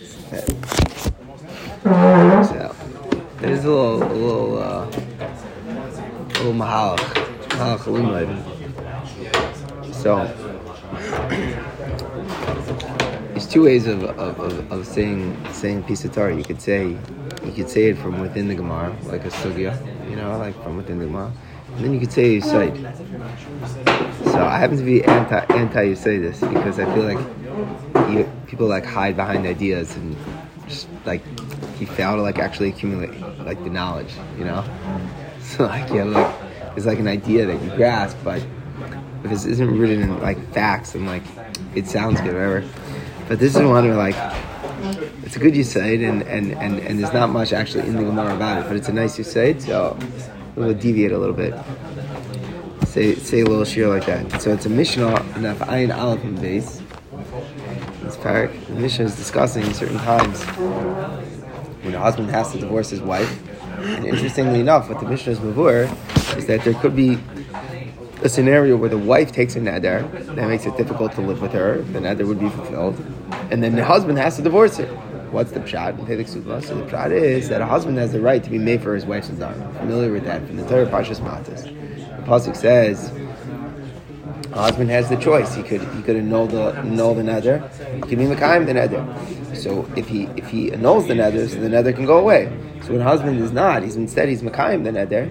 So there's a little, a little, uh, a little mahalach, mahalach limud. So there's two ways of, of, of, of saying saying piece of Torah. You could say you could say it from within the Gemara, like a sugya, you know, like from within the Gemara. And then you could say Yisaid. So I happen to be anti anti you say this because I feel like you, people like hide behind ideas and just like you fail to like actually accumulate like the knowledge, you know. So like yeah, like it's like an idea that you grasp, but if this isn't rooted in like facts and like it sounds good, whatever. But this is one where like it's a good Yisaid and, and, and, and there's not much actually in the Gemara about it, but it's a nice Yisaid, so we'll deviate a little bit. Say say a little shir like that. So it's a Mishnah Ayin Aleph in base. Parak, the Mishnah is discussing certain times when a husband has to divorce his wife. And interestingly enough, what the Mishnah is mavur is that there could be a scenario where the wife takes a neder, that makes it difficult to live with her, the neder would be fulfilled, and then the husband has to divorce her. What's the pshat? So the pshat is that a husband has the right to be made for his wife's son. Familiar with that from the Torah Pashas Matas. The pasuk says husband has the choice. He could he could annul the annul the neder. He could be mekayim the neder. So if he if he annuls the neder, so the neder can go away. So when husband is not, he's instead he's mekayim the neder.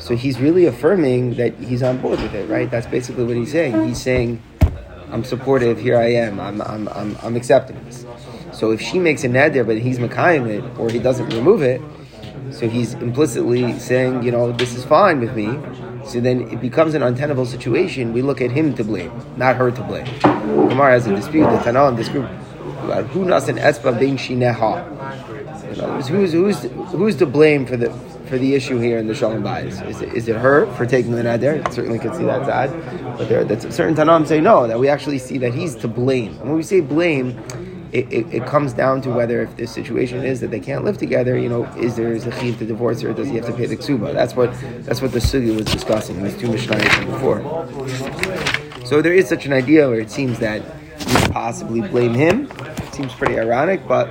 So he's really affirming that he's on board with it, right? That's basically what he's saying. He's saying, "I'm supportive. Here I am. I'm I'm I'm, I'm accepting this." So if she makes a neder, but he's mekayim it, or he doesn't remove it, so he's implicitly saying, you know, this is fine with me. So then it becomes an untenable situation. We look at him to blame, not her to blame. Gemara has a dispute. The Tanaim dispute about who nasan espa bein shineha. Who's who's who's to blame for the for the issue here in the Shalom Bayis? Is it, is it her for taking the neder? Certainly could see that side, but there, that's certain Tanaim say no. That we actually see that he's to blame. And when we say blame, it, it, it, comes down to whether if the situation is that they can't live together, you know, is there is a chiv to divorce or does he have to pay the ksuba? That's what that's what the sugi was discussing in these two mishnayos before. So there is such an idea where it seems that we possibly blame him. It seems pretty ironic, but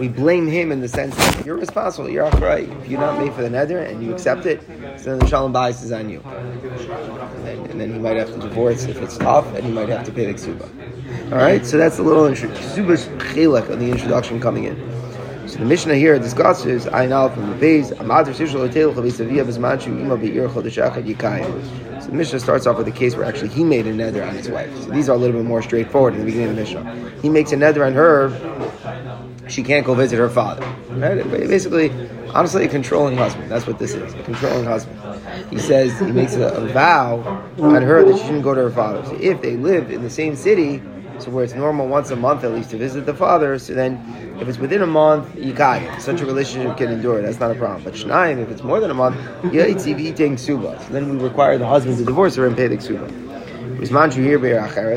we blame him in the sense that you're responsible, you're right. If you're not made for the neder and you accept it, so then the shalom bayis is on you. And then, and then he might have to divorce if it's tough, and he might have to pay the ksuba. All right, so that's a little Subas chilek of the introduction coming in. So the Mishnah here discusses Ayin from the base. Amater Sishal Hotel Chavisavia Bismanchu Ima Be'ir Chodeshachad Yikayim. So the Mishnah starts off with a case where actually he made a nether on his wife. So these are a little bit more straightforward in the beginning of the Mishnah. He makes a nether on her. She can't go visit her father. Right? Basically, honestly, a controlling husband. That's what this is. A controlling husband. He says he makes a, a vow on her that she shouldn't go to her father. So if they live in the same city, so where it's normal once a month at least to visit the father, so then if it's within a month, you yikayim. Such a relationship can endure. That's not a problem. But shnayim, if it's more than a month, yaitziv eating suba. So then we require the husband to divorce her and pay the suba. Rismanchu here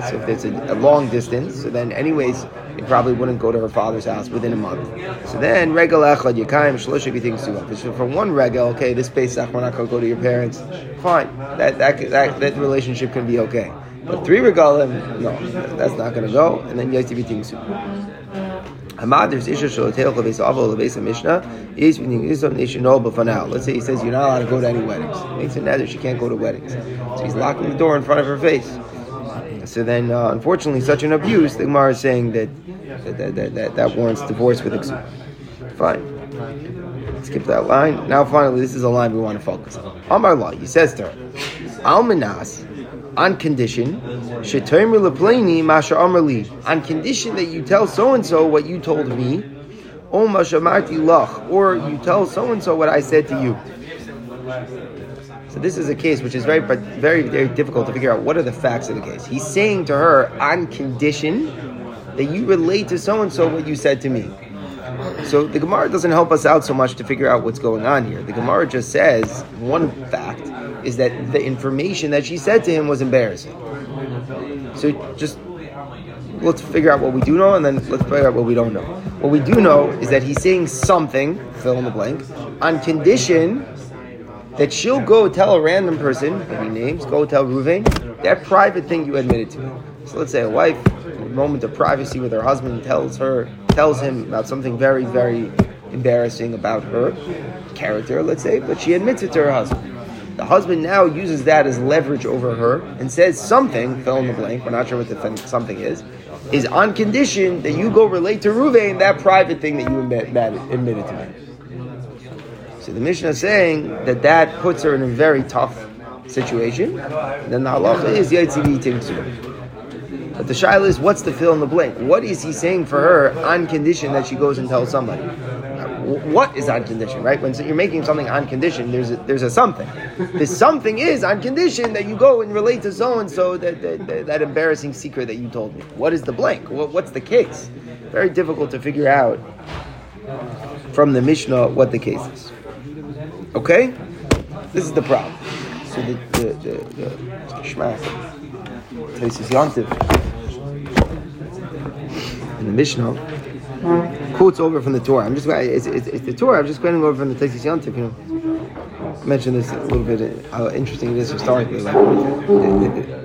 So if there's a, a, long distance, so then anyways, he probably wouldn't go to her father's house within a month. So then regal echad yikayim shlosh eating suba. So for one regal, okay, this Pesach we're not going to go to your parents. Fine, that that that, that relationship can be okay. But three regalim, no, that's not going to go. And then you have to be tingsu. Hamad, there's Isha Shalotel Chavis Aval Chavis Mishnah. Is meaning is of nation all but for now. Let's say he says you're not allowed to go to any weddings. Makes it nether she can't go to weddings. So he's locking the door in front of her face. So then, uh, unfortunately, such an abuse, the Gemara is saying that that, that, that, that, warrants divorce with Iksu. Fine. Skip that line. Now, finally, this is a line we want to focus on. Amar law, he says to her, Almanas on condition on condition that you tell so and so what you told me, or you tell so and so what I said to you. So this is a case which is very, very, very difficult to figure out what are the facts of the case. He's saying to her on condition that you relate to so and so what you said to me. So the Gemara doesn't help us out so much to figure out what's going on here. The Gemara just says one fact is that the information that she said to him was embarrassing. So just let's figure out what we do know and then let's figure out what we don't know. What we do know is that he's saying something, fill in the blank, on condition that she'll go tell a random person, maybe names, go tell Ruvain, that private thing you admitted to. So let's say a wife moment of privacy with her husband, tells her, tells him about something very, very embarrassing about her character, let's say, but she admits it to her husband. The husband now uses that as leverage over her and says something, fill in the blank, we're not sure what the something is, is on condition that you go relate to Ruvain that private thing that you admit, admitted to me. So the Mishnah is saying that that puts her in a very tough situation. Then the halacha is Timtsu. But the shaila is, what's the fill in the blank? What is he saying for her on condition that she goes and tells somebody? What is on condition, right? When you're making something on condition, there's a, there's a something. The something is on condition that you go and relate to so and so that, that embarrassing secret that you told me. What is the blank? What, what's the case? Very difficult to figure out from the Mishnah what the case is. Okay, this is the problem. So the the the, the, the Taisus Yantiv in the Mishnah quotes over from the Torah. I'm just it's, it's, it's the Torah. I'm just quoting over from the Taisus Yantiv. You know, mentioned this a little bit how interesting it is historically. Like the,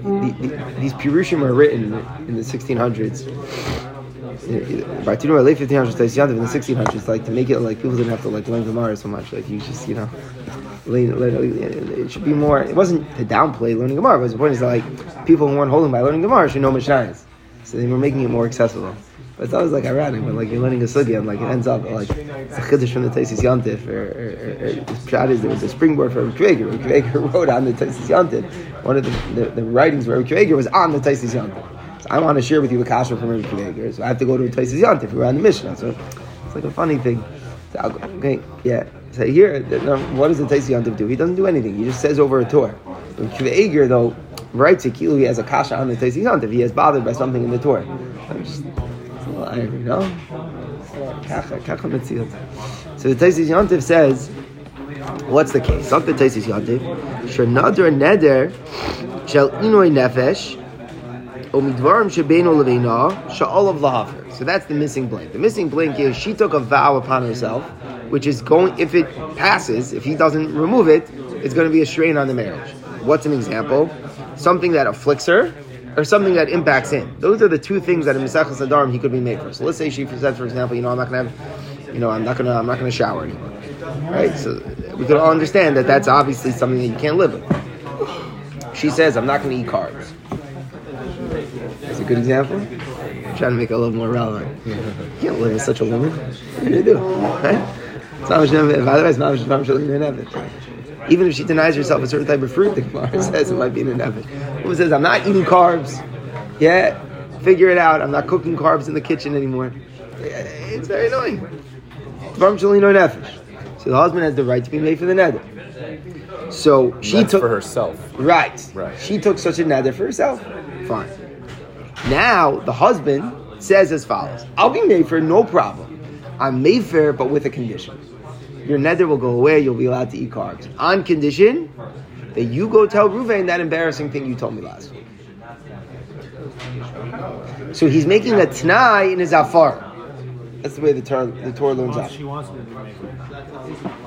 the, the, these Purushim are written in the 1600s. By Tudor, late 1500s, Taisus Yantiv in the 1600s, like to make it like people didn't have to like learn Gemara so much. Like you just you know. It should be more. It wasn't to downplay learning Gemara, but the point is that like people who weren't holding by learning Gemara should know Mishnayos, so they were making it more accessible. But it's always like ironic when like you're learning a sugi and like it ends up like it's a chiddush from the Taisis Yantif or, or, or, or there was a springboard for Rabbi Kveger. Rabbi wrote on the Taisis Yantif. One of the, the, the writings where Rabbi Kveger was on the Taisis Yantif. So I want to share with you a kasha from Rabbi Kveger, so I have to go to a Taisis Yantif. We're on the Mishnah, so it's like a funny thing. So okay, yeah. So here, what does the Taisis Yantif do? He doesn't do anything. He just says over a Torah. Rabbi Kveger though writes a kilo. He has a kasha on the Taisis Yantif. He is bothered by something in the Torah. You know? So the Taisis Yontif says, what's the case? Up the Taisis Yontif, Shernadr Neder Shel Inoi Nefesh um Omidvarim Shebeinu Levina Sha'ol of So that's the missing blank. The missing blank is she took a vow upon herself, which is going, if it passes, if he doesn't remove it, it's going to be a strain on the marriage. What's an example? Something that afflicts her, or something that impacts him. Those are the two things that in Misachas Sadarim he could be made for. So let's say she said, for example, you know, I'm not gonna have, you know, I'm not gonna, I'm not gonna shower anymore, right? So we could all understand that that's obviously something that you can't live with. She says, I'm not gonna eat carbs. That's a good example. I'm trying to make it a little more relevant. You can't live with such a woman. What do you do, right? It's not even if she denies herself a certain type of fruit, the Gemara says it might be an inevit. Who says, I'm not eating carbs. Yeah, figure it out. I'm not cooking carbs in the kitchen anymore. It's very annoying. So the husband has the right to be made for the nether. So she That's took for herself. Right. Right. She took such a nether for herself. Fine. Now the husband says as follows: I'll be made for no problem. I'm made for, but with a condition your nether will go away. You'll be allowed to eat carbs on condition that you go tell Ruvain that embarrassing thing you told me last week. So he's making a t'nai in his afar. That's the way the Torah, the Torah learns out.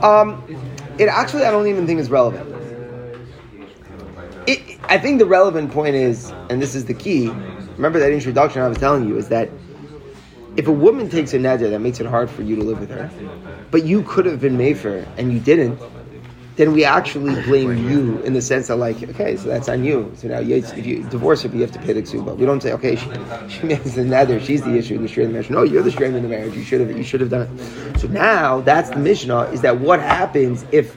Um, it actually I don't even think is relevant. It, I think the relevant point is, and this is the key. Remember that introduction I was telling you is that if a woman takes a neder that makes it hard for you to live with her, but you could have been made for and you didn't, then we actually blame you in the sense that like, okay, so that's on you. So now you, if you divorce her, you have to pay the ksuba. We don't say, okay, she, she makes the nether, she's the issue the strain of the marriage. No, you're the strain in the marriage. You should have you should have done it. So now that's the Mishnah is that what happens if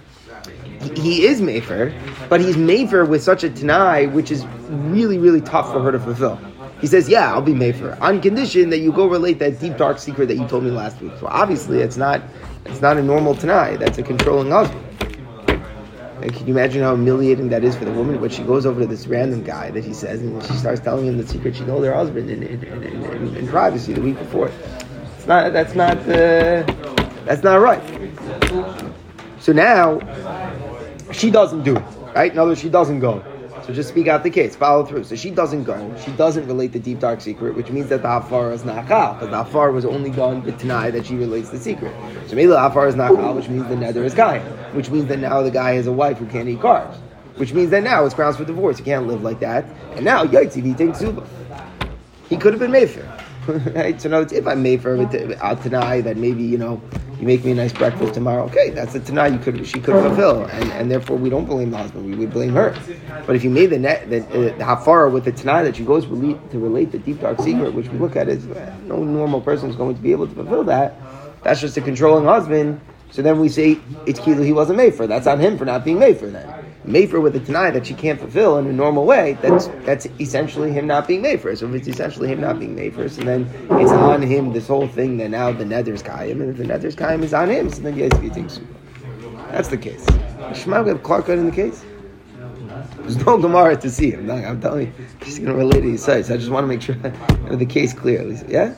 he is Mefer, but he's Mefer with such a Tanai, which is really, really tough for her to fulfill. He says, "Yeah, I'll be Mefer on condition that you go relate that deep dark secret that you told me last week." So obviously, it's not it's not a normal Tanai. That's a controlling husband. And can you imagine how humiliating that is for the woman when she goes over to this random guy that he says, and she starts telling him the secret she told her husband in, in, in, in privacy the week before? It's not. That's not. Uh, that's not right. So now she doesn't do it. Right? In other words, she doesn't go. So just speak out the case, follow through. So she doesn't go. She doesn't relate the deep dark secret, which means that the hafar is not because the hafar was only done to deny that she relates the secret. So maybe the hafar is not which means the nether is kain, which means that now the guy has a wife who can't eat carbs, which means that now it's grounds for divorce. You can't live like that. And now yaitzi takes suba. he could have been Mefer. right? So, no, it's if I'm for out tonight, that maybe, you know, you make me a nice breakfast tomorrow. Okay, that's a tonight you could she could fulfill, and, and therefore we don't blame the husband. We would blame her. But if you made the net the, uh, the hafara with the tonight that she goes relate, to relate the deep dark secret, which we look at as uh, no normal person is going to be able to fulfill that. That's just a controlling husband. So then we say it's kilu he wasn't made for. That's on him for not being made for then. Mefer with a Tanai that she can't fulfill in a normal way, that's that's essentially him not being Mefer. So if it's essentially him not being Mefer, so then it's on him, this whole thing that now the Nether's Kaim, and if the Nether's Kaim is on him, so then yes, he thinks That's the case. We have Clark in the case? There's no Gemara to see him. I'm telling you, she's going to relate to his sites. I just want to make sure the case clear. Yeah?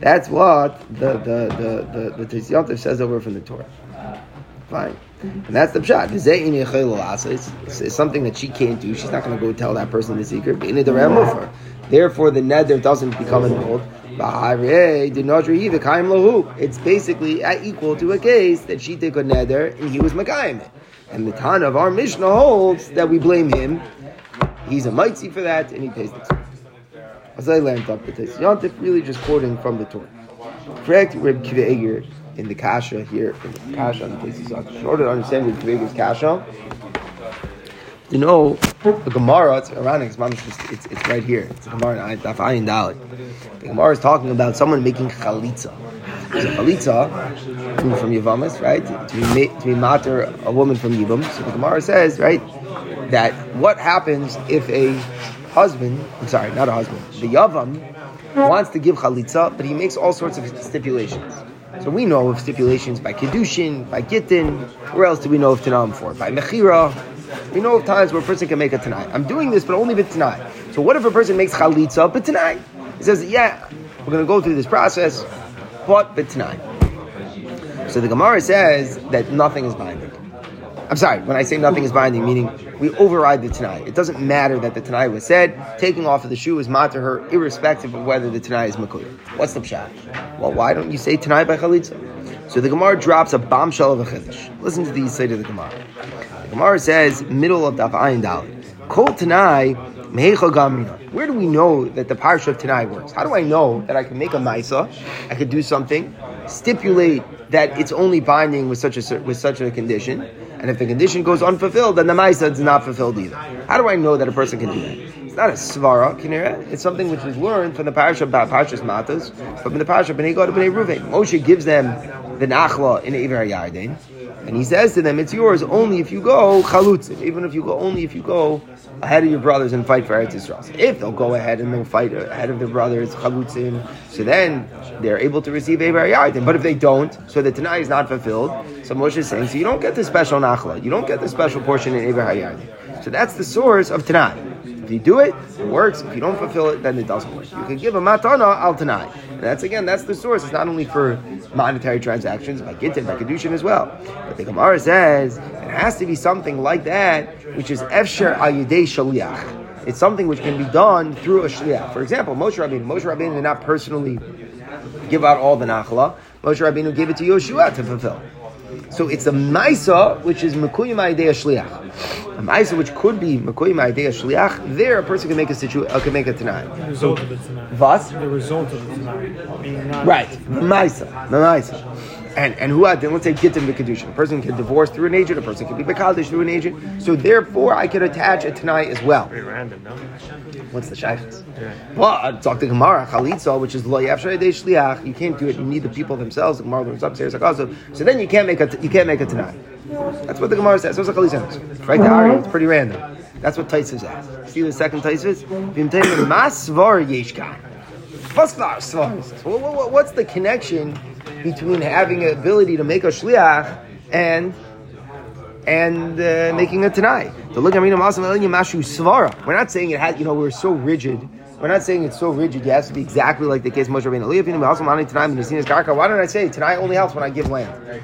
That's what the the the the, the says over from the Torah. Fine. And that's the pshat. It's, it's something that she can't do. She's not going to go tell that person the secret. Therefore, the neder doesn't become annulled. It's basically equal to a case that she took a neder and he was makayim. And the Tan of our Mishnah holds that we blame him. He's a mitzi for that and he pays the As I learned up the Yontif, really just quoting from the Torah. Correct, Reb Kiva in the kasha here, in the kasha in the places in order to understand what Kvega's kasha, you know, the Gemara, it's Iranic, it's, it's, it's right here. It's the Gemara in Daf Ayin Dalit. The Gemara is talking about someone making chalitza. So chalitza, from Yavamas, right? To be, to be matter a woman from Yivam. So the Gemara says, right, that what happens if a husband, I'm sorry, not a husband, the Yavam wants to give chalitza, but he makes all sorts of stipulations. So we know of stipulations by Kedushin, by Gittin. Where else do we know of Tanam for? By Mechira. We know of times where a person can make a tonight. I'm doing this, but only with tonight. So what if a person makes chalitza but tonight? He says, yeah, we're going to go through this process, but but tonight. So the Gemara says that nothing is binding. I'm sorry, when I say nothing is binding, meaning we override the Tanai. It doesn't matter that the Tanai was said. Taking off of the shoe is matter her, irrespective of whether the Tanai is Makuya. What's the pshat? Well, why don't you say Tanai by Chalitza? So the Gemara drops a bombshell of a Chiddush. Listen to the side of the Gemara. The Gemara says, middle of Daf Ayin Dalit. Kol Tanai where do we know that the parsha of Tanai works? How do I know that I can make a maisa, I could do something, stipulate that it's only binding with such a with such a condition, and if the condition goes unfulfilled, then the Maisa is not fulfilled either. How do I know that a person can do that? Not a svara, kinera. It's something which was learned from the parasha about Parshas Matas, from the parasha Bnei Gad Bnei Ruvain. Moshe gives them the nachla in Ever Yarden, and he says to them, "It's yours only if you go chalutzim. Even if you go, only if you go ahead of your brothers and fight for Eretz Yisrael. So if they'll go ahead and they'll fight ahead of their brothers, chalutzim, so then they're able to receive Ever Yarden. But if they don't, so the Tanai is not fulfilled, so Moshe is saying, so you don't get the special Nachla, you don't get the special portion in Ever Yarden. So that's the source of Tanai. If you do it, it works. If you don't fulfill it, then it doesn't work. You can give a matana al tanai. And that's again, that's the source. It's not only for monetary transactions, by gittin, by kedushin as well. But the Gemara says it has to be something like that, which is efsher al shaliach. It's something which can be done through a shliach. For example, Moshe Rabbeinu. Moshe Rabbeinu did not personally give out all the nachla. Moshe Rabbeinu gave it to Yoshua to fulfill. So it's a maisa which is mekuyim idea shliach. A maisa which could be mekuyim idea shliach. There, a person can make a situ uh, can make a tanai. The result of the tanai. What? The result of the tanai. Right. The maisa. The maisa. And and who had then let's say get them gittin b'kedushin. A person can divorce through an agent. A person can be bekadish through an agent. So therefore, I could attach a tanai as well. Very random, no? What's the shaykhs? Yeah. Well, I talk to Gemara chalitza, which is lo shliach. You can't do it. You need the people themselves. The Gemara learns upstairs like also. So then you can't make a you can't make a tanai. That's what the Gemara says. So it's a chalitza. Right, the Ari, it's pretty random. That's what Taisa says. See the second Taisa is masvar yeshkan. What's the connection between having an ability to make a shliach and and uh, making a tanai. To look at me, svara. We're not saying it has. You know, we're so rigid. We're not saying it's so rigid. It has to be exactly like the case Moshe Rabbeinu. Why don't I say tonight only helps when I give land?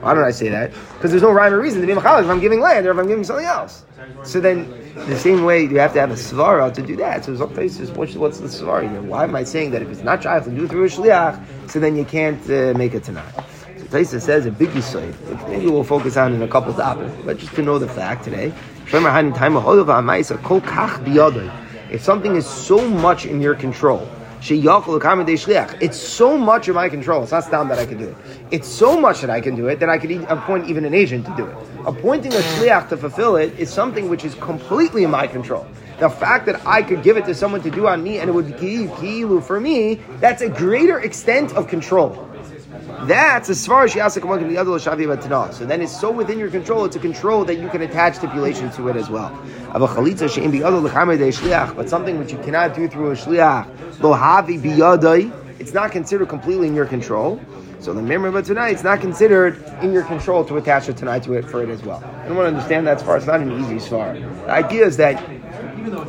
Why don't I say that? Because there's no rhyme or reason to be machalik if I'm giving land or if I'm giving something else. So then, the same way you have to have a svara to do that. So some places, what's, what's the svara here? Why am I saying that if it's not shaykh to do through a shliach, so then you can't uh, make it tonight? So Taisa says a big yisoid, maybe we'll focus on in a couple of topics, but just to know the fact today. If something is so much in your control, it's so much in my control. It's not down that I can do it. It's so much that I can do it that I could appoint even an agent to do it. Appointing a shliach to fulfill it is something which is completely in my control. The fact that I could give it to someone to do on me and it would be ki'ilu for me, that's a greater extent of control. That's as far as Yasik the other Shavi So then it's so within your control, it's a control that you can attach stipulation to it as well. But something which you cannot do through a shliach, lo havi biyadai, it's not considered completely in your control. So the memory of tonight, it's not considered in your control to attach a tonight to it for it as well. I want to understand that far. It's not an easy svar. The idea is that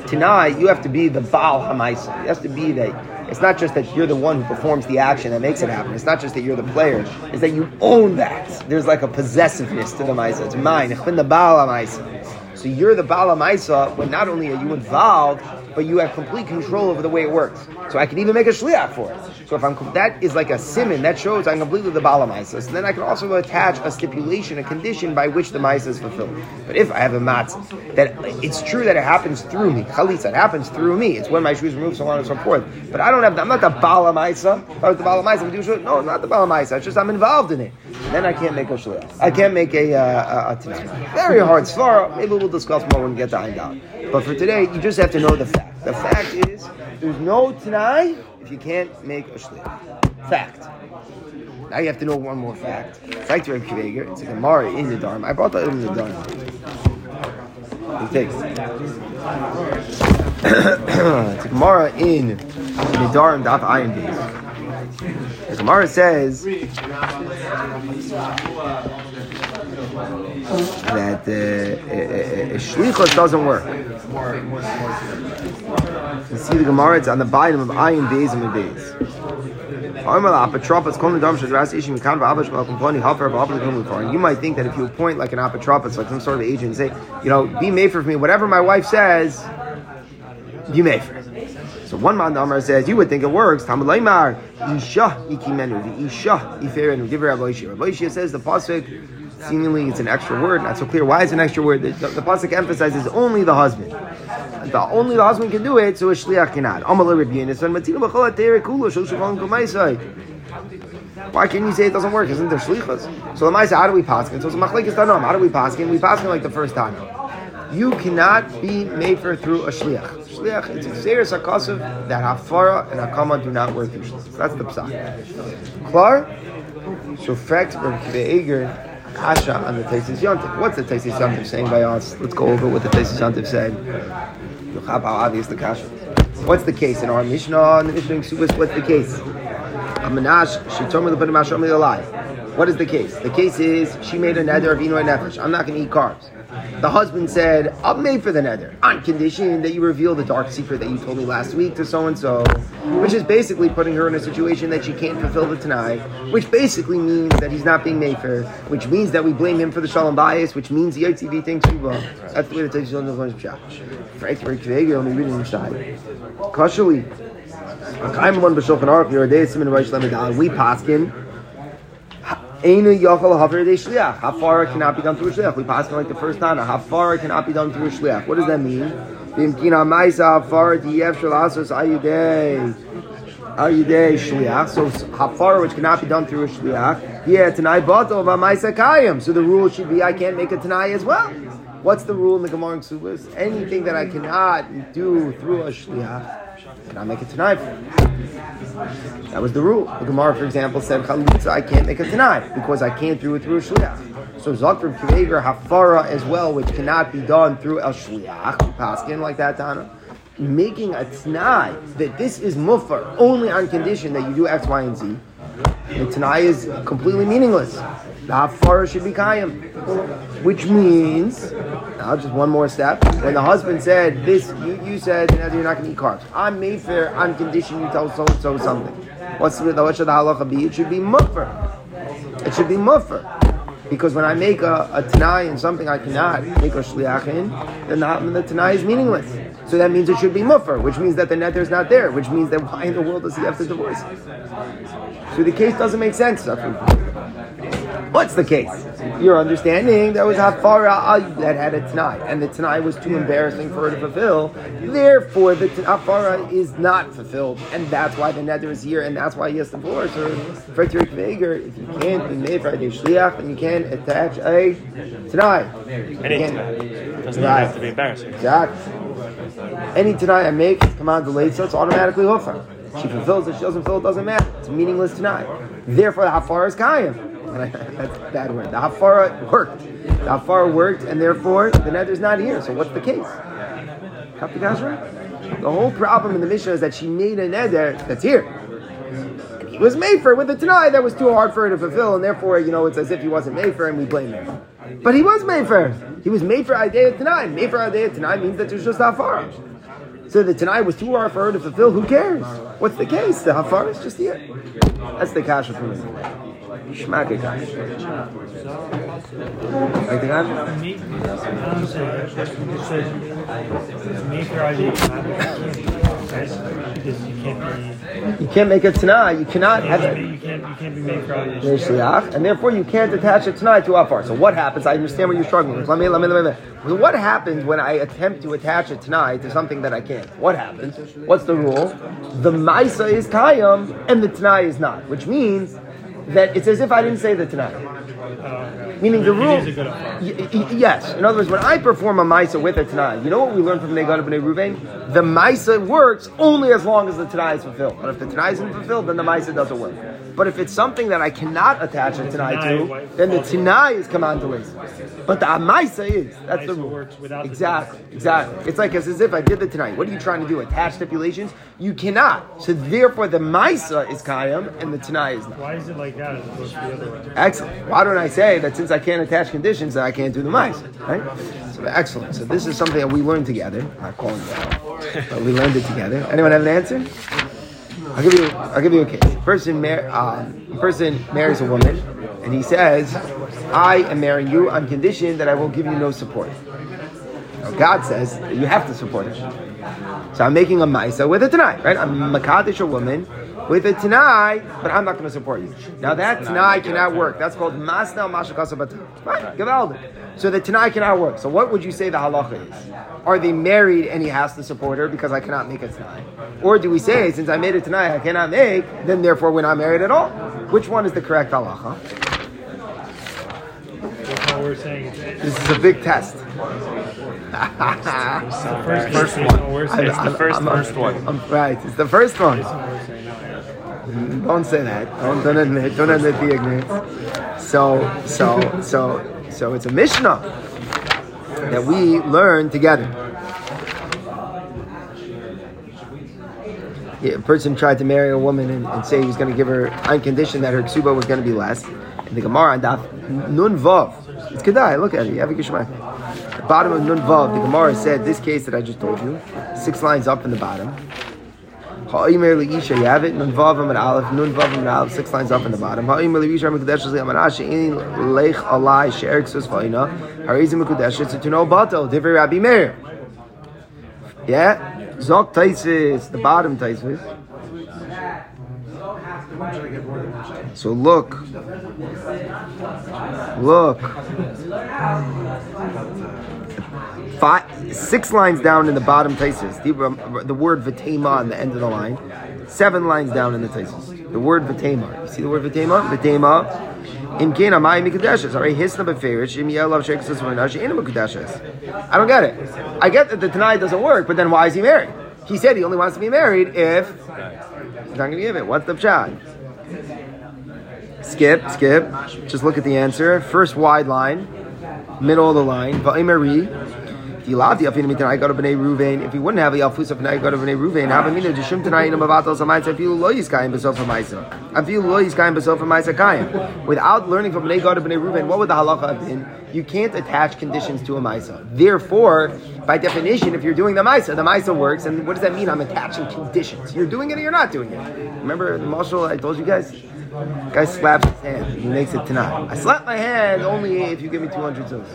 tonight you have to be the Baal Hamaisa. It has to be that it's not just that you're the one who performs the action that makes it happen. It's not just that you're the player. It's that you own that. There's like a possessiveness to the Maisa. It's mine. Ich bin the Baal Hamaisa. So you're the Baal Hamaisa when not only are you involved, but you have complete control over the way it works. So I can even make a shliach for it. So if I'm that is like a simon that shows I'm completely the bala ma'isa. So then I can also attach a stipulation, a condition by which the ma'isa is fulfilled. But if I have a matzah that it's true that it happens through me, chalitza, it happens through me. It's when my shoes remove, so on and so forth. But I don't have. I'm not the bala ma'isa. If I was the bala ma'isa, I would do No, not the bala ma'isa. It's just I'm involved in it. Then I can't make a shliach. I can't make a uh, a. Very hard svara. Maybe we'll discuss more when we get to Ein But for today, you just have to know the fact. The fact is, there's no Tanai if you can't make a shliach. Fact. Now you have to know one more fact. Fact to Reb Kiveger, it's a Gemara in the Dharma. I brought that in the Dharma. It takes. it's a Gemara in the Dharma Daf Ayin Beis. The Gemara says that uh, uh, uh, uh, shlichus doesn't work. You see the Gemara, it's on the bottom of Ayin Beis and Beis. You might think that if you appoint like an apotropos, like some sort of agent, say, you know, be made for me, whatever my wife says, you may for. So one man Amar says, you would think it works. Talmud Leimar, Isha ikimenu, Isha iferenu. Give her Rabbi Rabbi says the pasuk seemingly it's an extra word, not so clear. Why is an extra word? The, the, the pasuk emphasizes only the husband. The, only the husband can do it, so a shliach cannot. Why can't you say it doesn't work? Isn't there shlichas? So the Maisa, how do we paskin? So it's machlekes danom. How do we paskin? We paskin like the first time. You cannot be made for through a shliach. Shliach, it's a serious akasav that hafara and hakama do not work through. That's the psak. Klar. So fact, Rabbi Kiva Kasha on the Tesis Yontif. What's the Tesis Yontif saying by us? Let's go over what the Tesis Yontif said. How obvious the Kasha What's the case in our Mishnah? In the Mishnah Subas, what's the case? Amanash, she told me to put him alive. What is the case? The case is she made a nether of Inoy Nefesh. I'm not going to eat carbs. The husband said, I'm made for the nether, on condition that you reveal the dark secret that you told me last week to so and so, which is basically putting her in a situation that she can't fulfill the Tanai, which basically means that he's not being made for, which means that we blame him for the Shalom Bayis, which means the ITV thinks we wrong. That's the way the takes on the Frank Kvegel, only reading inside. Kashali. We paskin Einu yochel haver de shliach. Hafara cannot be done through a shliach. We pass like the first time. Hafara cannot be done through a shliach. What does that mean? Vimkina ma'isa hafara diyev shalasos ayudei. Ayudei shliach. So hafara, which cannot be done through a shliach. Yeah, tanai bato ma'isa kayim. So the rule should be I can't make a tanai as well. What's the rule in the Gemara and Subas? Anything that I cannot do through a shliach, can I make a tanai? That was the rule. The Gemara, for example, said chalitza I can't make a tanai because I can't do it through a shliach. So zakr kiveger hafara as well, which cannot be done through a shliach. Paskin like that, Tana. Making a tanai that this is mufar only on condition that you do X, Y, and Z. The tanai is completely meaningless. The hafara should be kayim, which means now just one more step. When the husband said this, you, you said you're not going to eat carbs. I'm made fair on condition you tell so and so something. What's the what should the halacha be? It should be muffer. It should be muffer. Because when I make a, a tanai and something I cannot make a shliach in, then the, the tanai is meaningless. So that means it should be muffer, which means that the nether is not there, which means that why in the world does he have to divorce? So the case doesn't make sense. What's the case? Your understanding there was hafara uh, that had a tanai, and the tanai was too embarrassing for her to fulfill. Therefore, the hafara is not fulfilled, and that's why the neder is here, and that's why he has to force her. Frederick Vager, if you can't be made for a shliach, and you can't attach a tanai. Any tonight. Doesn't have to be embarrassing. Exactly. Any tanai I make, come on, delayed, so it's automatically hofer. She fulfills it, she doesn't fulfill it, doesn't matter. It's meaningless tanai. Therefore, the hafara is kayim. That's a bad word. The hafara worked. The hafara worked, and therefore the nether's not here. So what's the case? The? Whole problem in the Mishnah is that she made a neder that's here. And he was made for it with a tanai that was too hard for her to fulfill, and therefore, you know, it's as if he wasn't made for and we blame him. But he was made for. He was made for Idea Tanai. Made for Idea Tanai means that there's just hafara. So the Tanai was too hard for her to fulfill. Who cares? What's the case? The hafara is just here. That's the kasha for me. It, guys. Like the kasha? Me, I don't say that. It says, make your idea right? Because you can't be, You can't make a Tanai. You cannot have you it. can't, you can't be made for. And therefore you can't attach a Tanai to hafar. So what happens? I understand what you're struggling with. Let me, let me, let me. What happens when I attempt to attach a Tanai to something that I can't? What happens? What's the rule? The Maisa is Kayam, and the Tanai is not, which means that it's as if I didn't say the Tanai. Meaning the It rule. is a good affair. Y- y- yes. In other words, when I perform a Maisa with a Tanai, you know what we learned from Negad B'nai Ruvain? The Maisa works only as long as the Tanai is fulfilled. But if the Tanai isn't fulfilled, then the Maisa doesn't work. But if it's something that I cannot attach a Tanai to, then the Tanai is command to But the Maisa is. That's the Maisa rule. works without the Exactly. Exactly. It's like as if I did the Tanai. What are you trying to do? Attach stipulations? You cannot. So therefore, the Maisa is Kayam and the Tanai is not. Why is it like that as opposed to the other way? Excellent. Why don't I say that since I can't attach conditions, that I can't do the mice? Right? So excellent. So this is something that we learned together. I'm not calling it out, but we learned it together. Anyone have an answer? I'll give you. I'll give you a case. Person, mar- um, person marries a woman, and he says, "I am marrying you on condition that I will give you no support." Now God says you have to support her. So I'm making a maisa with a tanai, right? I'm makadish a woman with a tanai, but I'm not going to support you. Now that tanai cannot work. That's called masna mashakasa Fine, gavaldik. So the tanai cannot work. So what would you say the halacha is? Are they married and he has to support her because I cannot make a tanai? Or do we say since I made a tanai I cannot make, then therefore we're not married at all? Which one is the correct halacha? We're saying. It's, it's This is a big test. the first, First case, one. what we're I'm- saying. the first- I'm- first one. I'm- right, it's the first one. Don't say that. Don't, don't admit. Don't admit the ignorance. So, so, so, so it's a Mishnah that we learn together. Yeah, a person tried to marry a woman and, and say he was going to give her on condition that her ksuba was going to be less. And the Gemara on Daf Nun Vav. It's Kedai. Look at it. You have a Gishmak. The bottom of Nun Vav, the Gemara said this case that I just told you, six lines up in the bottom. Ha'imer li'isha, you have it, nun vav amid aleph, nun vav amid aleph, six lines up in the bottom. Ha'imer li'isha mekudesh li amana she'in leich alai she'erik sus vayna, harizim mekudesh it's to know batel, divrei Rabbi Meir. Yeah? Zok Taisis, the bottom Taisis. So look. Look. Five, six lines down in the bottom Taisis. The, um, the word Vitema on the end of the line. Seven lines down in the Taisis. The word Vitema. You see the word Vitema? Vitema. In Kena, my Mikudeshes. All right, hisna beferish. Im yelav sheksus v'nashi ina Mikudeshes. I don't get it. I get that the Tanai doesn't work, but then why is he married? He said he only wants to be married if he's not going to give it. What's the pshat? Skip, skip. Just look at the answer. First wide line, middle of the line. Va'imari. If he wouldn't have a Yalfus of Tanai, go to Bnei Ruvain. Have a minute to Shum Tanai in a Mavatal Samaitz. Feel Lo Yiskayim Besofa Maisa. Feel Lo Yiskayim Besofa Maisa Kayim. Without learning from Bnei Gad to Bnei Ruvain, what would the halacha have been? You can't attach conditions to a Maisa. Therefore, by definition, if you're doing the Maisa, the Maisa works. And what does that mean? I'm attaching conditions. You're doing it or you're not doing it. Remember the marshal I told you guys? Guy slaps his hand. He makes it tonight. I slap my hand only if you give me 200 zos.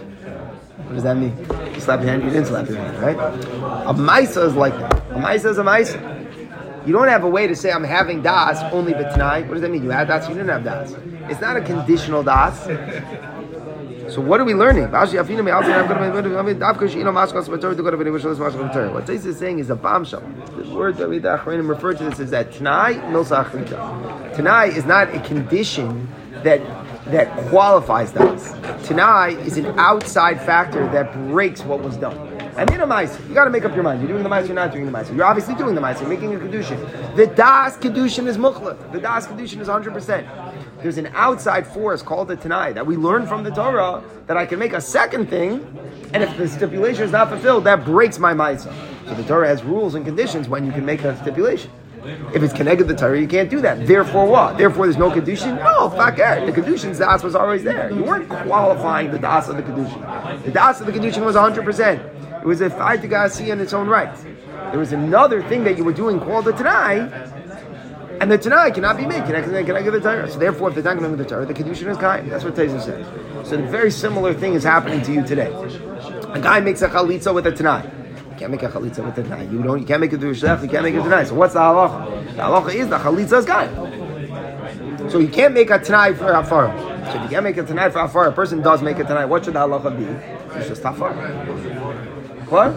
What does that mean? You slap your hand, you didn't slap your hand, right? A Maisa is like that. A Maisa is a Maisa. You don't have a way to say I'm having das only tonight. What does that mean? You had das, you didn't have das. It's not a conditional das. So what are we learning? What this is saying is a bombshell. The word that we refer to this is that Tanai achrita. Tanai is not a condition that that qualifies das. Tanai is an outside factor that breaks what was done. And in a mice, you got to make up your mind. You're doing the mice, you're not doing the mice. You're obviously doing the mice. You're making a kedushin. The das kedushin is mukhlat. The das kedushin is 100. percent There's an outside force called the tanai that we learn from the Torah that I can make a second thing, and if the stipulation is not fulfilled, that breaks my mice. So the Torah has rules and conditions when you can make a stipulation. If it's connected to the Torah, you can't do that. Therefore, what? Therefore, there's no kedushin. No, fuck it. The kedushin's das was always there. You weren't qualifying the das of the kedushin. The das of the kedushin was 100. percent It was a fight to gasi in its own right. There was another thing that you were doing called the tanai, and the tanai cannot be made connected to the Torah. So therefore, if they're not going to the Torah, the kedushin is kaim. That's what Taisa says. So the very similar thing is happening to you today. A guy makes a chalitza with a tanai. You can't make a chalitza with a tanai. You don't. You can't make a shlech. You can't make it tanai. So what's the halacha? The halacha is the chalitza is guy. So you can't make a tanai for afar. So if you can't make a tonight for afar, a person does make a tonight. What should the halacha be? It's just afar. What?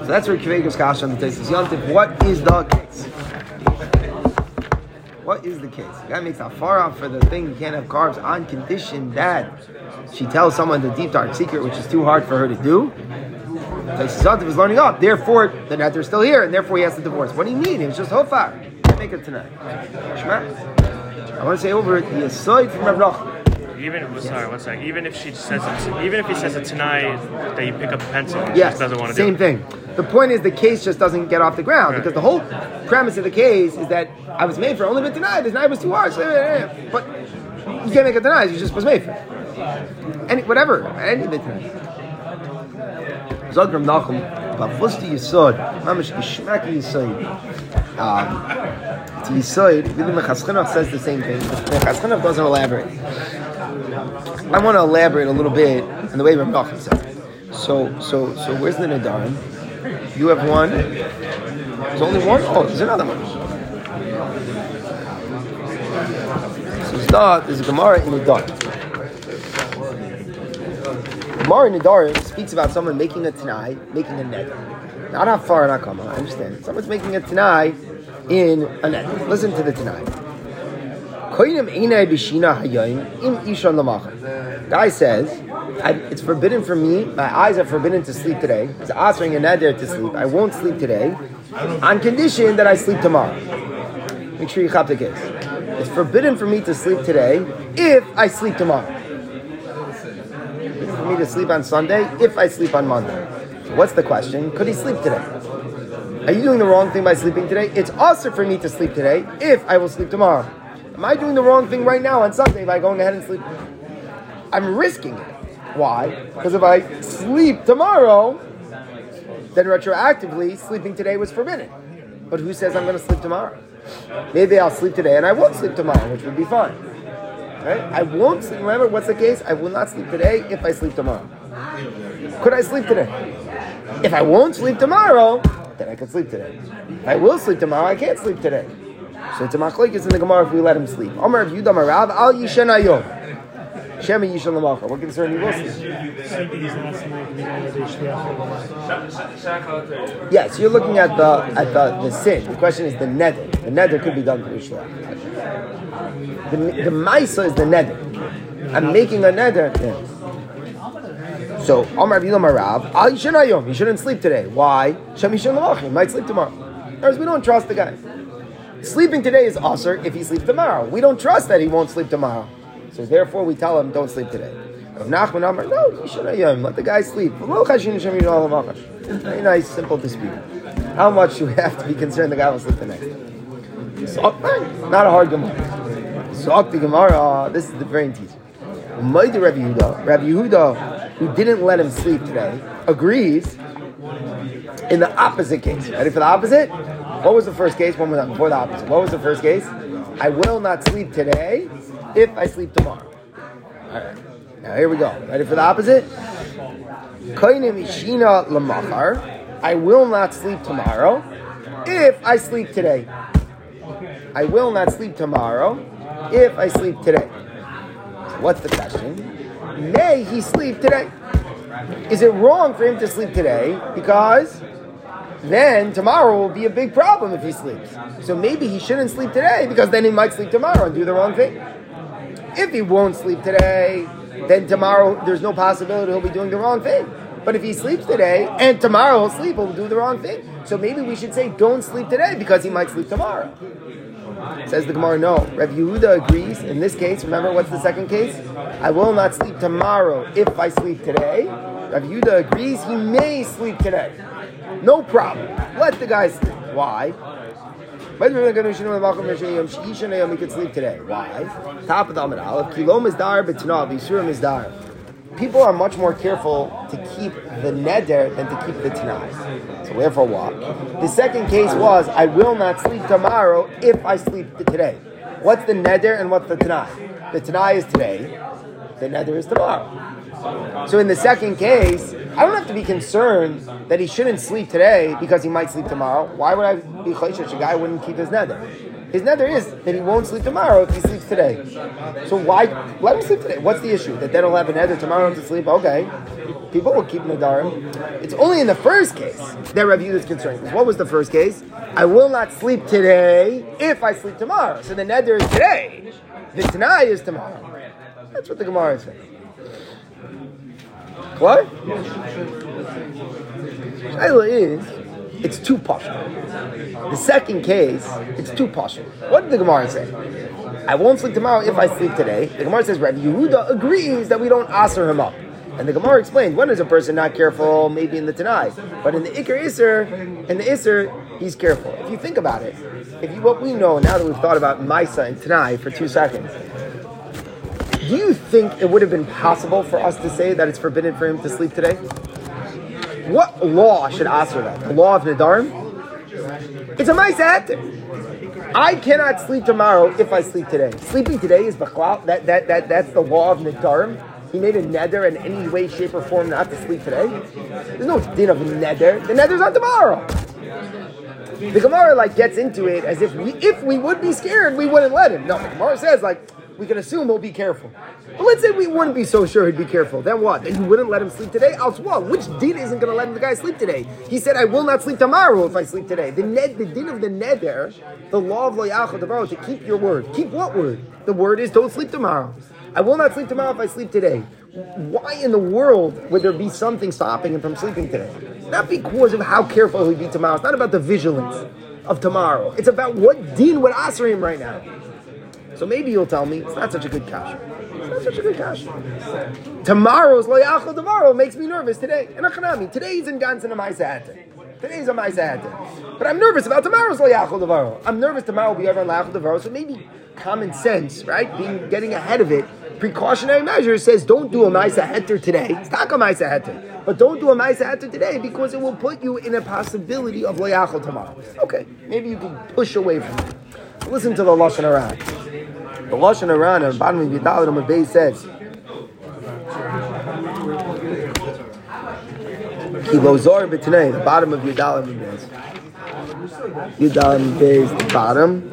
So that's where Kvega's kasha on the Tesis Yantif. What is the case? What is the case? The guy makes a far off for the thing you can't have carbs on condition that she tells someone the deep dark secret, which is too hard for her to do. Tesis Yantif is learning up. Therefore, the nether's still here, and therefore he has to divorce. What do you mean? It was just hofar. Make it tonight. I want to say over it. the aside from Rav. Even sorry, one second. Even if she says it, even if he says it tonight that you pick up a pencil, Yes, doesn't want to same do it. thing. The point is the case just doesn't get off the ground Right. because the whole premise of the case is that I was made for only been denied. This night was too eh, but you can't make it denied. You just was made for. Any whatever, any bit denied. Zogram Nachum, Bavusti Yisod, Mamish Gishmak Yisod. Um, to Yisod, really Mechaschinach says the same thing. Mechaschinach doesn't elaborate. I want to elaborate a little bit on the way Rav Nachum said. So, so, so, where's the Nadarim? You have one. There's only one. Oh, there's another one. So, Zdah, there's a Gemara in Nadarim. Gemara in Nadarim speaks about someone making a Tanai, making a nether. Not how far, not come. I understand. Someone's making a Tanai in a nether. Listen to the Tanai. Koinim einai b'shina hayayim im ishan lamachar. Guy says, it's forbidden for me, my eyes are forbidden to sleep today. It's answering a neder to sleep. I won't sleep today on condition that I sleep tomorrow. Make sure you cop the case. It's forbidden for me to sleep today if I sleep tomorrow. For me to sleep on Sunday if I sleep on Monday. So what's the question? Could he sleep today? Are you doing the wrong thing by sleeping today? It's also for me to sleep today if I will sleep tomorrow. Am I doing the wrong thing right now on Sunday by going ahead and sleep? I'm risking it. Why? Because if I sleep tomorrow, then retroactively sleeping today was forbidden. But who says I'm going to sleep tomorrow? Maybe I'll sleep today and I won't sleep tomorrow, which would be fine. Right? I won't sleep. Remember, what's the case? I will not sleep today if I sleep tomorrow. Could I sleep today? If I won't sleep tomorrow, then I can sleep today. If I will sleep tomorrow, I can't sleep today. So it's a machlekes in the Gemara if we let him sleep. Omer Yudam Arav al Yishan Ayom. Shema Yishan Lamachar. What concern you will shliach. Yes, you're looking at the at the, the sin. The question is the nether. The nether could be done through Shliach. The the Maisa is the nether. I'm making a nether. Yeah. So Omar Yudam Arav al Yishan Ayom. You shouldn't sleep today. Why? Shema Yishan Lamachar. He might sleep tomorrow. Whereas we don't trust the guy. Sleeping today is usher if he sleeps tomorrow. We don't trust that he won't sleep tomorrow. So therefore we tell him, don't sleep today. Rav Nachman Amar, no, you should uh, let the guy sleep. Very nice, simple dispute. How much do we have to be concerned the guy will sleep the next day? Not a hard Gemara. So the Gemara, this is the brain teacher. Umaydi Rabbi Yehuda, Rabbi Yehuda, who didn't let him sleep today, agrees in the opposite case. Ready for the opposite? What was the first case? One was before the opposite. What was the first case? I will not sleep today if I sleep tomorrow. All right. Now here we go. Ready for the opposite? Koinim ishina. I will not sleep tomorrow if I sleep today. I will not sleep tomorrow if I sleep today. What's the question? May he sleep today? Is it wrong for him to sleep today? Because then tomorrow will be a big problem if he sleeps. So maybe he shouldn't sleep today because then he might sleep tomorrow and do the wrong thing. If he won't sleep today, then tomorrow there's no possibility he'll be doing the wrong thing. But if he sleeps today and tomorrow he'll sleep, he'll do the wrong thing. So maybe we should say don't sleep today because he might sleep tomorrow. Says the Gemara, no. Rav Yehuda agrees. In this case, remember what's the second case? I will not sleep tomorrow if I sleep today. Rav Yehuda agrees he may sleep today. No problem. Let the guys sleep. Why? He could sleep today. Why? Top of the Amud. People are much more careful to keep the neder than to keep the tanai. So therefore, what? The second case was, I will not sleep tomorrow if I sleep today. What's the neder and what's the tanai? The tanai is today. The neder is tomorrow. So in the second case, I don't have to be concerned that he shouldn't sleep today because he might sleep tomorrow. Why would I be chayshish? A guy wouldn't keep his neder. His neder is that he won't sleep tomorrow if he sleeps today. So why let him sleep today? What's the issue? That they don't have a neder tomorrow to sleep? Okay. People will keep nadarim. It's only in the first case that Rav is concerned. What was the first case? I will not sleep today if I sleep tomorrow. So the neder is today. The tanai is tomorrow. That's what the Gemara is saying. What? Shaila is, it's too partial. The second case, it's too partial. What did the Gemara say? I won't sleep tomorrow if I sleep today. The Gemara says Rabbi Yehuda agrees that we don't answer him up. And the Gemara explained when is a person not careful, maybe in the Tanai, but in the Iker Isser, in the Isser, he's careful. If you think about it, if you, what we know now that we've thought about Maisa and Tanai for two seconds, do you think it would have been possible for us to say that it's forbidden for him to sleep today? What law should answer that? The law of Nadarim? It's a nice act. I cannot sleep tomorrow if I sleep today. Sleeping today is bachlal. That, that, that, that's the law of Nadarim. He made a neder in any way, shape, or form not to sleep today. There's no din of neder. The neder's on tomorrow. The Gemara like gets into it as if we, if we would be scared, we wouldn't let him. No, the Gemara says like we can assume he'll be careful. But let's say we wouldn't be so sure he'd be careful. Then what? Then you wouldn't let him sleep today? I'll what? Which din isn't going to let the guy sleep today? He said, I will not sleep tomorrow if I sleep today. The ned, the din of the neder, the law of loyachah tomorrow, to keep your word. Keep what word? The word is don't sleep tomorrow. I will not sleep tomorrow if I sleep today. Why in the world would there be something stopping him from sleeping today? Not because of how careful he'd be tomorrow. It's not about the vigilance of tomorrow. It's about what din would answer him right now. So maybe you'll tell me it's not such a good cash. It's not such a good cash. Tomorrow's loyachal tomorrow makes me nervous today. And achanami, today's in Gans and a Maisa Today's a Maisa But I'm nervous about tomorrow's loyachal tomorrow. I'm nervous tomorrow will be over loyachal tomorrow. So maybe common sense, right? Being getting ahead of it. Precautionary measure says don't do a Maisa Heter today. It's not a Maisa Heter. But don't do a Maisa Heter today because it will put you in a possibility of loyachal tomorrow. Okay, maybe you can push away from it. Listen to the Lashon Hara. The Lashon Hara on bottom of Yidal Amud Beis says, Kilozor b'tnei, the bottom of Amud Beis. Amud Beis, the bottom.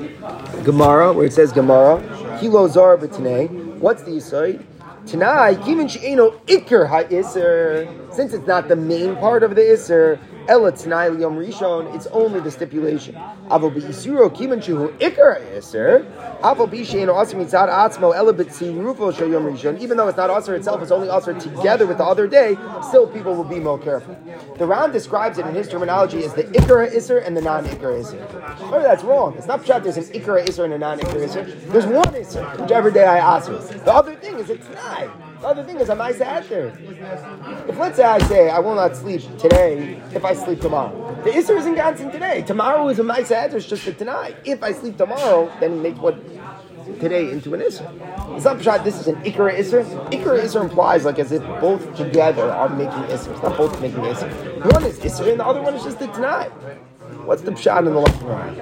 Gemara, where it says Gemara, Kilozor b'tnei. What's the Yisrael? Tanai, even she'eno ikr ha-iser, since it's not the main part of the iser, Ela Tanai Yom Rishon, it's only the stipulation. Avo Isuro Kiman Shuhu Iser, Avo Bishain Aser Mitzad Atzmo Ela B'tzirufo Shel Yom Rishon, even though it's not Aser itself, it's only Aser together with the other day, still people will be more careful. The Ran describes it in his terminology as the Ikar Iser and the non Ikar Iser. Oh, that's wrong. It's not that there's an Ikar Iser and a non Ikar Iser. There's one Iser, whichever day I Aser. The other thing is it's not. The other thing is, am I there? If let's say I say I will not sleep today if I sleep tomorrow, the Isser isn't Gansin today. Tomorrow is a Adder, it's just for tanai. If I sleep tomorrow, then make what today into an Isser. It's not shot this is an Ikra Isser. Ikra Isser implies like as if both together are making Isser. It's not both making Isser. One is Isser and the other one is just the tanai. What's the pshat in the left one?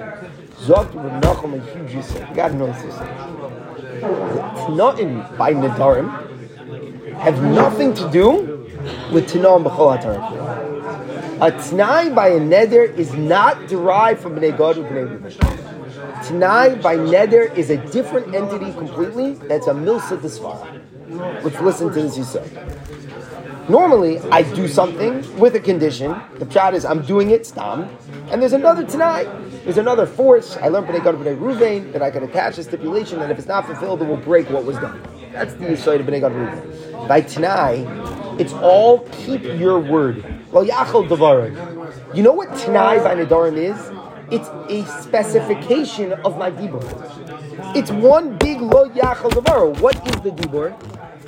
Zok Nachum a huge Isser. God knows this. It's not in by Nadarim have nothing to do with Tinam B'chol A Tanai by a Neder is not derived from Bnei Gad or Bnei Reuven. Tanai by Neder is a different entity completely. That's a Milsa Desvara. Let's listen to this say. Normally, I do something with a condition. The pshat is I'm doing it, stam. And there's another Tanai. There's another force. I learned Bnei Gad Bnei Ruvain that I can attach a stipulation that if it's not fulfilled, it will break what was done. That's the Yisrael of Bnei Gad Ruvain. By Tanai, it's all keep your word. Lo yachol devarim. You know what Tanai by Nadarim is? It's a specification of my Dibor. It's one big lo yachol devarim. What is the dibur?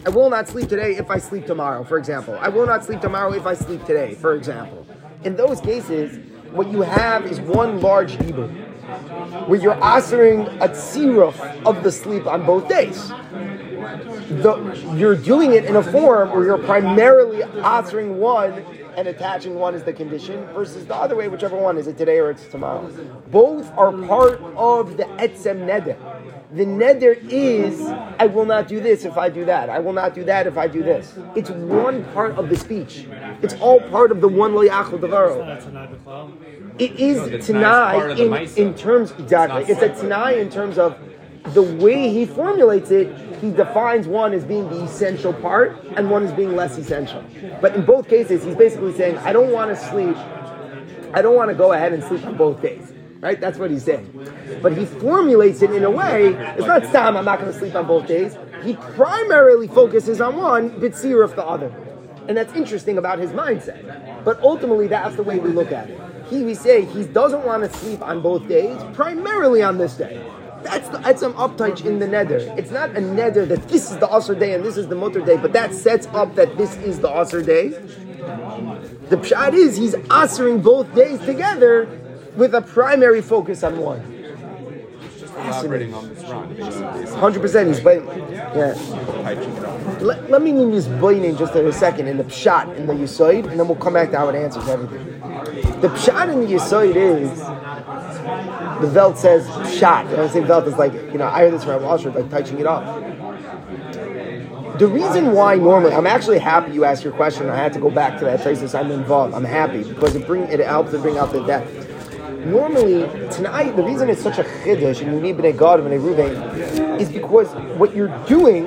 I will not sleep today if I sleep tomorrow, for example. I will not sleep tomorrow if I sleep today, for example. In those cases, what you have is one large dibur, where you're answering a tziruf of the sleep on both days. The, you're doing it in a form where you're primarily answering one and attaching one as the condition versus the other way, whichever one is it today or it's tomorrow. Both are part of the etzem neder. The neder is, I will not do this if I do that. I will not do that if I do this. It's one part of the speech. It's all part of the one lo yachol devaro. It is tanai in, in terms exactly. It's a tanai in terms of the way he formulates it. He defines one as being the essential part and one as being less essential. But in both cases, he's basically saying, I don't want to sleep. I don't want to go ahead and sleep on both days. Right? That's what he's saying. But he formulates it in a way, it's not Stam, I'm not going to sleep on both days. He primarily focuses on one, but seer of the other. And that's interesting about his mindset. But ultimately, that's the way we look at it. He, we say, he doesn't want to sleep on both days, primarily on this day. That's the, that's some uptouch in the neder. It's not a neder that this is the Asr day and this is the Mutter day, but that sets up that this is the Asr day. The pshat is he's answering both days together with a primary focus on one. Elaborating on this run. Hundred percent, he's but yeah. Let, let me name this in just in a second in the pshat in the yisoid, and then we'll come back to how it answers everything. The pshat in the yisoid is the Velt says pshat. When I say Velt, it's like you know I heard this from Asher, like touching it up. The reason why normally I'm actually happy you asked your question. I had to go back to that traces I'm involved. I'm happy because it bring it helps to bring out the depth normally tanai the reason it's such a chiddush and you need bnei Gad and bnei Ruvain is because what you're doing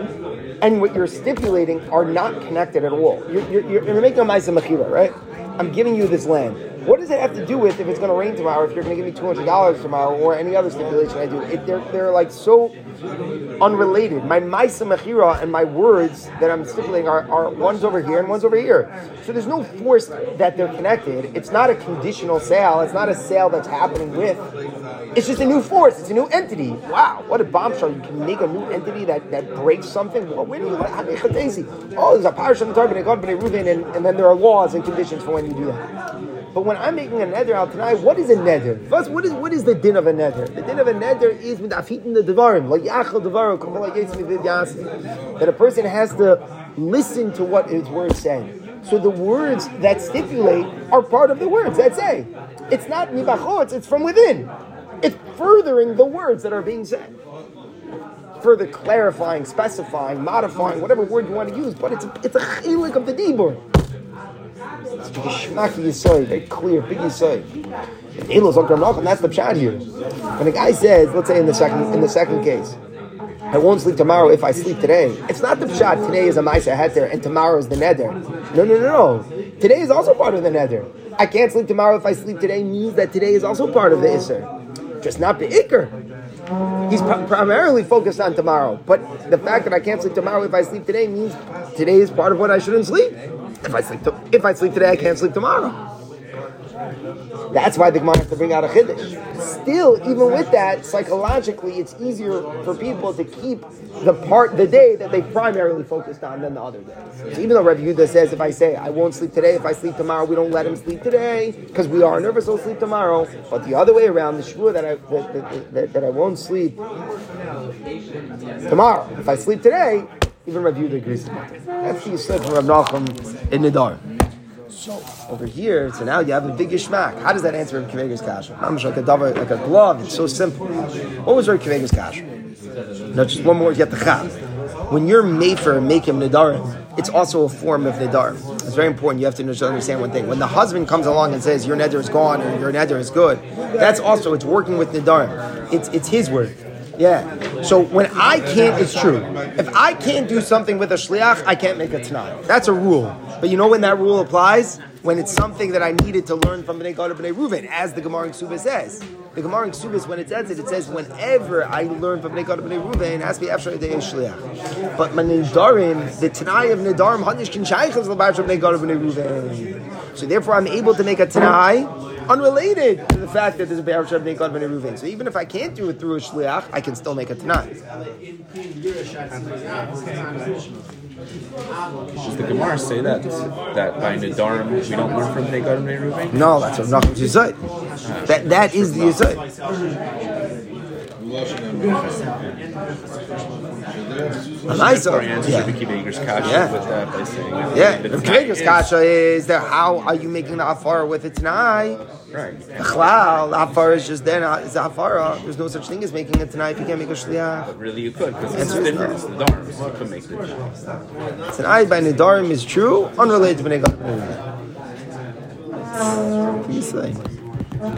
and what you're stipulating are not connected at all. You're, you're, you're making a ma'isa mechira, right? I'm giving you this land. What does it have to do with if it's going to rain tomorrow? If you're going to give me two hundred dollars tomorrow, or any other stipulation I do? It, they're they're like so unrelated. My ma'isa mechira and my words that I'm stipulating are, are one's over here and one's over here. So there's no force that they're connected. It's not a conditional sale. It's not a sale that's happening with. It's just a new force. It's a new entity. Wow, what a bombshell! You can make a new entity that, that breaks something. Well, where do you like? Oh, there's a parish on the target, and then there are laws and conditions for when you do that. But when I'm making a neder out tonight, what is a neder? First, what is what is the din of a neder? The din of a neder is with afitin the devarim, like yachal devarim, that a person has to listen to what his words say. So the words that stipulate are part of the words that say. It's not nibachot, it's from within. It's furthering the words that are being said. Further clarifying, specifying, modifying, whatever word you want to use, but it's it's a chilik of the dibur. It's a geschmacky yisoid, very clear, big yisoid. Elos and that's the pshat here. When a guy says, let's say in the second in the second case, I won't sleep tomorrow if I sleep today. It's not the pshat. Today is a ma'isa heter and tomorrow is the neder. No, no, no, no. Today is also part of the neder. I can't sleep tomorrow if I sleep today means that today is also part of the isser, just not the ikr. He's pr- primarily focused on tomorrow, but the fact that I can't sleep tomorrow if I sleep today means today is part of what I shouldn't sleep. If I sleep, to- if I sleep today, I can't sleep tomorrow. That's why the Gemara has to bring out a chiddush. Still, even with that, psychologically, it's easier for people to keep the part, the day that they primarily focused on than the other day. So even though Rabbi Yehuda says, if I say I won't sleep today, if I sleep tomorrow, we don't let him sleep today because we are nervous, he'll sleep tomorrow. But the other way around, the shvur that I that, that, that, that I won't sleep tomorrow, if I sleep today, even Rabbi Yehuda agrees with that. That's the yisod from Rabbi Nachum in Nidar. So over here, so now you have a big ishmak. How does that answer Rav Kivega's kasha? I'm like a like a glove. It's so simple. What was Rav Kivega's kasha? No, just one more. Get the chab. When you're made for make him nidarim, it's also a form of nidar. It's very important. You have to understand one thing. When the husband comes along and says your neder is gone or your neder is good, that's also it's working with nidar. It's it's his word. Yeah. So when I can't, it's true. If I can't do something with a shliach, I can't make a tanai. That's a rule. But you know when that rule applies? When it's something that I needed to learn from Bnei Gad or Bnei Reuven, as the Gemara in Ksuba says. The Gemara in Ksubis, when it says it, it says, whenever I learn from Bnei Gad or Bnei has to be Afshar Yedei Shliach. But my Nidarim, the Tanai of Nidarim, Hanish Kin Shaychas L'Bar Bnei Gad or Bnei Reuven. So therefore I'm able to make a Tanai unrelated to the fact that there's a Be'er Shab Nekad B'nei Ruvain. So even if I can't do it through a Shliach, I can still make a Tanai. Does the Gemara say that that by Nadarim we don't learn from and Reuven? No, that's what Nachum Yisrael. That that is the Yisrael. A nice Our one. answer Yeah. to Kiva kasha Yeah. with that by saying Yeah, that the it's kasha is that how are you making the afara with a tanai? Right. Chlal, the afara is just then it's the afara. There's no such thing as making a tanai if you can't make a shliach. But really, you could because it's Answer is different. It's Nadarim, so you could make the Tanai by Nidarim is true, unrelated to Bnei Gad. Um, what do you say? Uh,